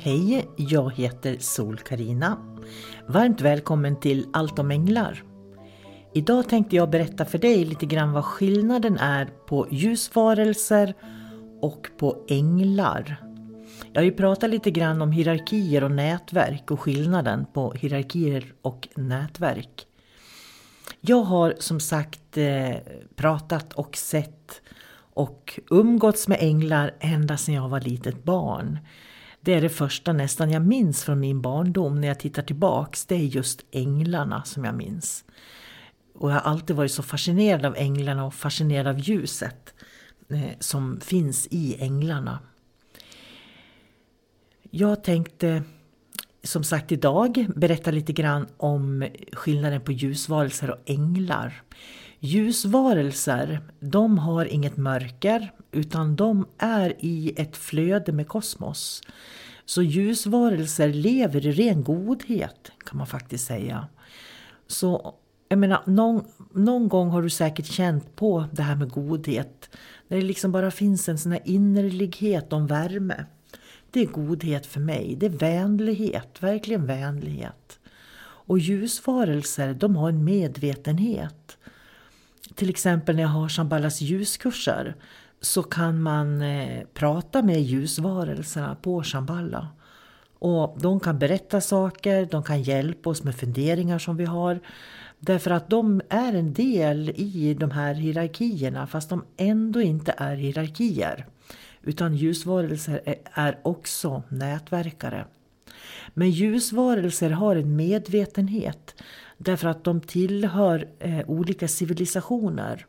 Hej, jag heter sol karina Varmt välkommen till Allt om änglar. Idag tänkte jag berätta för dig lite grann vad skillnaden är på ljusvarelser och på änglar. Jag har ju pratat lite grann om hierarkier och nätverk och skillnaden på hierarkier och nätverk. Jag har som sagt eh, pratat och sett och umgåtts med änglar ända sedan jag var litet barn. Det är det första nästan jag minns från min barndom när jag tittar tillbaks. Det är just änglarna som jag minns. Och jag har alltid varit så fascinerad av änglarna och fascinerad av ljuset eh, som finns i änglarna. Jag tänkte som sagt idag berätta lite grann om skillnaden på ljusvarelser och änglar. Ljusvarelser, de har inget mörker utan de är i ett flöde med kosmos. Så ljusvarelser lever i ren godhet kan man faktiskt säga. Så jag menar, någon, någon gång har du säkert känt på det här med godhet. När det liksom bara finns en sån här innerlighet och värme. Det är godhet för mig. Det är vänlighet, verkligen vänlighet. Och ljusvarelser, de har en medvetenhet. Till exempel när jag har Shambhalas ljuskurser så kan man eh, prata med ljusvarelserna på Shambhala. Och de kan berätta saker, de kan hjälpa oss med funderingar som vi har. Därför att de är en del i de här hierarkierna fast de ändå inte är hierarkier. Utan ljusvarelser är också nätverkare. Men ljusvarelser har en medvetenhet därför att de tillhör eh, olika civilisationer.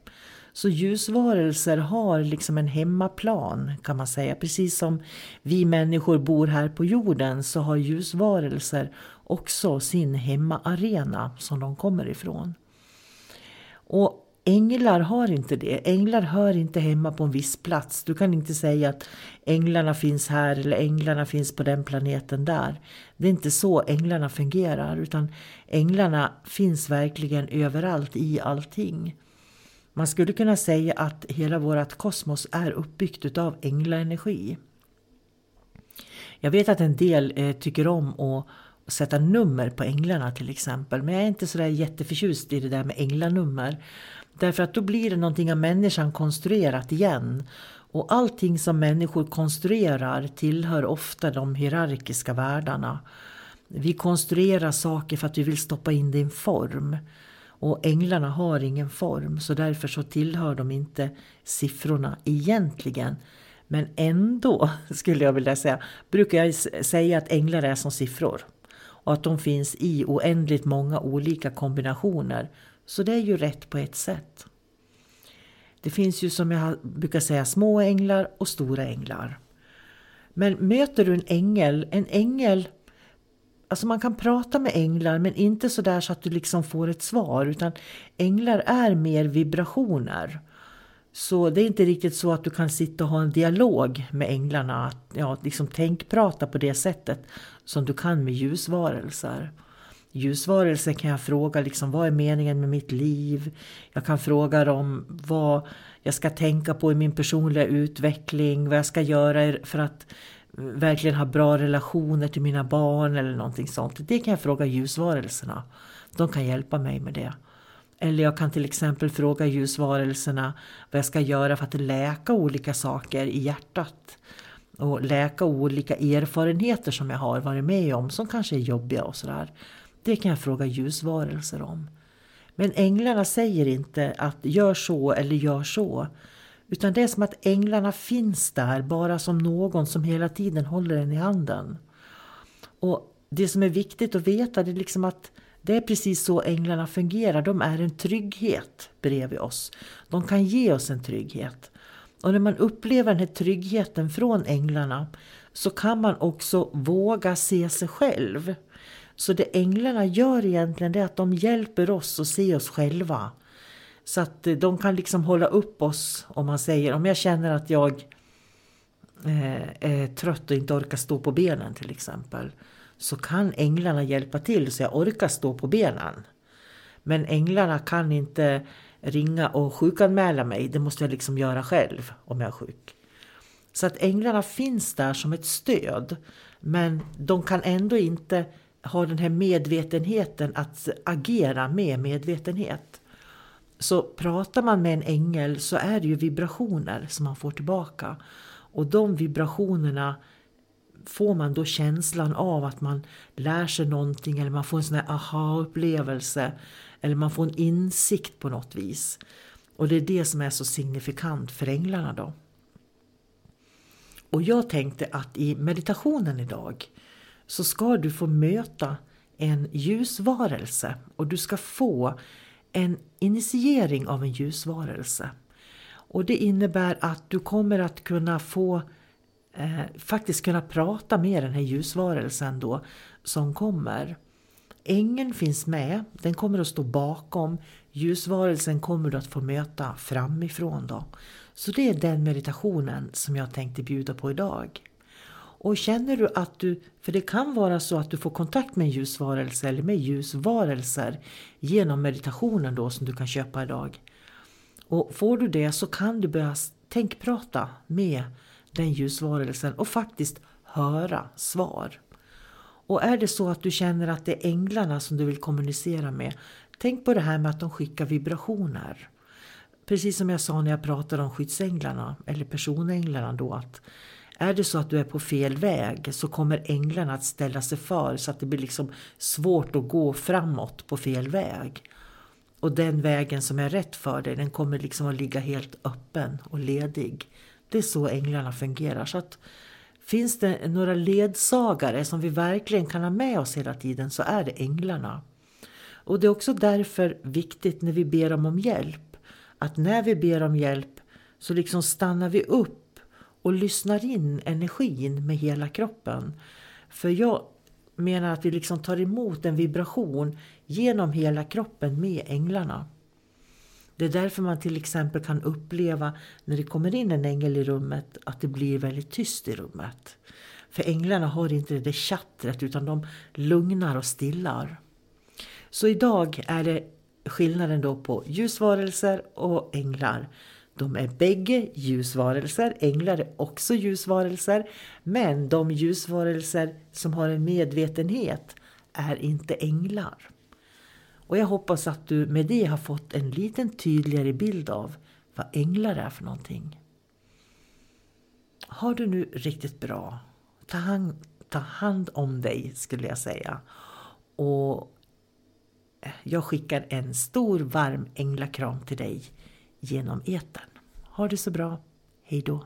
Så ljusvarelser har liksom en hemmaplan kan man säga. Precis som vi människor bor här på jorden så har ljusvarelser också sin hemmaarena som de kommer ifrån. Och Änglar har inte det. Änglar hör inte hemma på en viss plats. Du kan inte säga att änglarna finns här eller änglarna finns på den planeten där. Det är inte så änglarna fungerar utan änglarna finns verkligen överallt i allting. Man skulle kunna säga att hela vårt kosmos är uppbyggt av änglaenergi. Jag vet att en del eh, tycker om att sätta nummer på änglarna till exempel. Men jag är inte sådär jätteförtjust i det där med änglanummer. Därför att då blir det någonting av människan konstruerat igen. Och allting som människor konstruerar tillhör ofta de hierarkiska världarna. Vi konstruerar saker för att vi vill stoppa in det i en form. Och änglarna har ingen form så därför så tillhör de inte siffrorna egentligen. Men ändå skulle jag vilja säga, brukar jag säga att änglar är som siffror. Och att de finns i oändligt många olika kombinationer. Så det är ju rätt på ett sätt. Det finns ju som jag brukar säga små änglar och stora änglar. Men möter du en ängel, en ängel Alltså man kan prata med änglar men inte sådär så att du liksom får ett svar utan änglar är mer vibrationer. Så det är inte riktigt så att du kan sitta och ha en dialog med änglarna, att ja, liksom tänkprata på det sättet som du kan med ljusvarelser. Ljusvarelser kan jag fråga liksom, vad är meningen med mitt liv? Jag kan fråga dem vad jag ska tänka på i min personliga utveckling, vad jag ska göra för att verkligen ha bra relationer till mina barn eller någonting sånt. Det kan jag fråga ljusvarelserna. De kan hjälpa mig med det. Eller jag kan till exempel fråga ljusvarelserna vad jag ska göra för att läka olika saker i hjärtat. Och läka olika erfarenheter som jag har varit med om som kanske är jobbiga och sådär. Det kan jag fråga ljusvarelser om. Men änglarna säger inte att gör så eller gör så. Utan det är som att änglarna finns där bara som någon som hela tiden håller en i handen. Och det som är viktigt att veta det är liksom att det är precis så änglarna fungerar. De är en trygghet bredvid oss. De kan ge oss en trygghet. Och när man upplever den här tryggheten från änglarna så kan man också våga se sig själv. Så det änglarna gör egentligen är att de hjälper oss att se oss själva. Så att eh, de kan liksom hålla upp oss om man säger, om jag känner att jag eh, är trött och inte orkar stå på benen till exempel. Så kan änglarna hjälpa till så jag orkar stå på benen. Men änglarna kan inte ringa och sjukanmäla mig. Det måste jag liksom göra själv om jag är sjuk. Så att änglarna finns där som ett stöd. Men de kan ändå inte ha den här medvetenheten att agera med medvetenhet. Så pratar man med en ängel så är det ju vibrationer som man får tillbaka. Och de vibrationerna får man då känslan av att man lär sig någonting eller man får en sån här aha-upplevelse eller man får en insikt på något vis. Och det är det som är så signifikant för änglarna då. Och jag tänkte att i meditationen idag så ska du få möta en ljusvarelse och du ska få en initiering av en ljusvarelse. Och det innebär att du kommer att kunna få eh, faktiskt kunna prata med den här ljusvarelsen då som kommer. Ängeln finns med, den kommer att stå bakom. Ljusvarelsen kommer du att få möta framifrån då. Så det är den meditationen som jag tänkte bjuda på idag. Och känner du att du, för det kan vara så att du får kontakt med en ljusvarelse eller med ljusvarelser genom meditationen då som du kan köpa idag. Och får du det så kan du börja tänkprata med den ljusvarelsen och faktiskt höra svar. Och är det så att du känner att det är änglarna som du vill kommunicera med, tänk på det här med att de skickar vibrationer. Precis som jag sa när jag pratade om skyddsänglarna, eller personänglarna då, att är det så att du är på fel väg så kommer änglarna att ställa sig för så att det blir liksom svårt att gå framåt på fel väg. Och den vägen som är rätt för dig, den kommer liksom att ligga helt öppen och ledig. Det är så änglarna fungerar. Så att finns det några ledsagare som vi verkligen kan ha med oss hela tiden så är det änglarna. Och det är också därför viktigt när vi ber dem om hjälp. Att när vi ber om hjälp så liksom stannar vi upp och lyssnar in energin med hela kroppen. För jag menar att vi liksom tar emot en vibration genom hela kroppen med änglarna. Det är därför man till exempel kan uppleva när det kommer in en ängel i rummet att det blir väldigt tyst i rummet. För änglarna har inte det där tjattret utan de lugnar och stillar. Så idag är det skillnaden då på ljusvarelser och änglar. De är bägge ljusvarelser, änglar är också ljusvarelser. Men de ljusvarelser som har en medvetenhet är inte änglar. Och jag hoppas att du med det har fått en liten tydligare bild av vad änglar är för någonting. Har du nu riktigt bra, ta hand, ta hand om dig skulle jag säga. Och jag skickar en stor varm änglakram till dig genom eten. Ha det så bra. Hej då.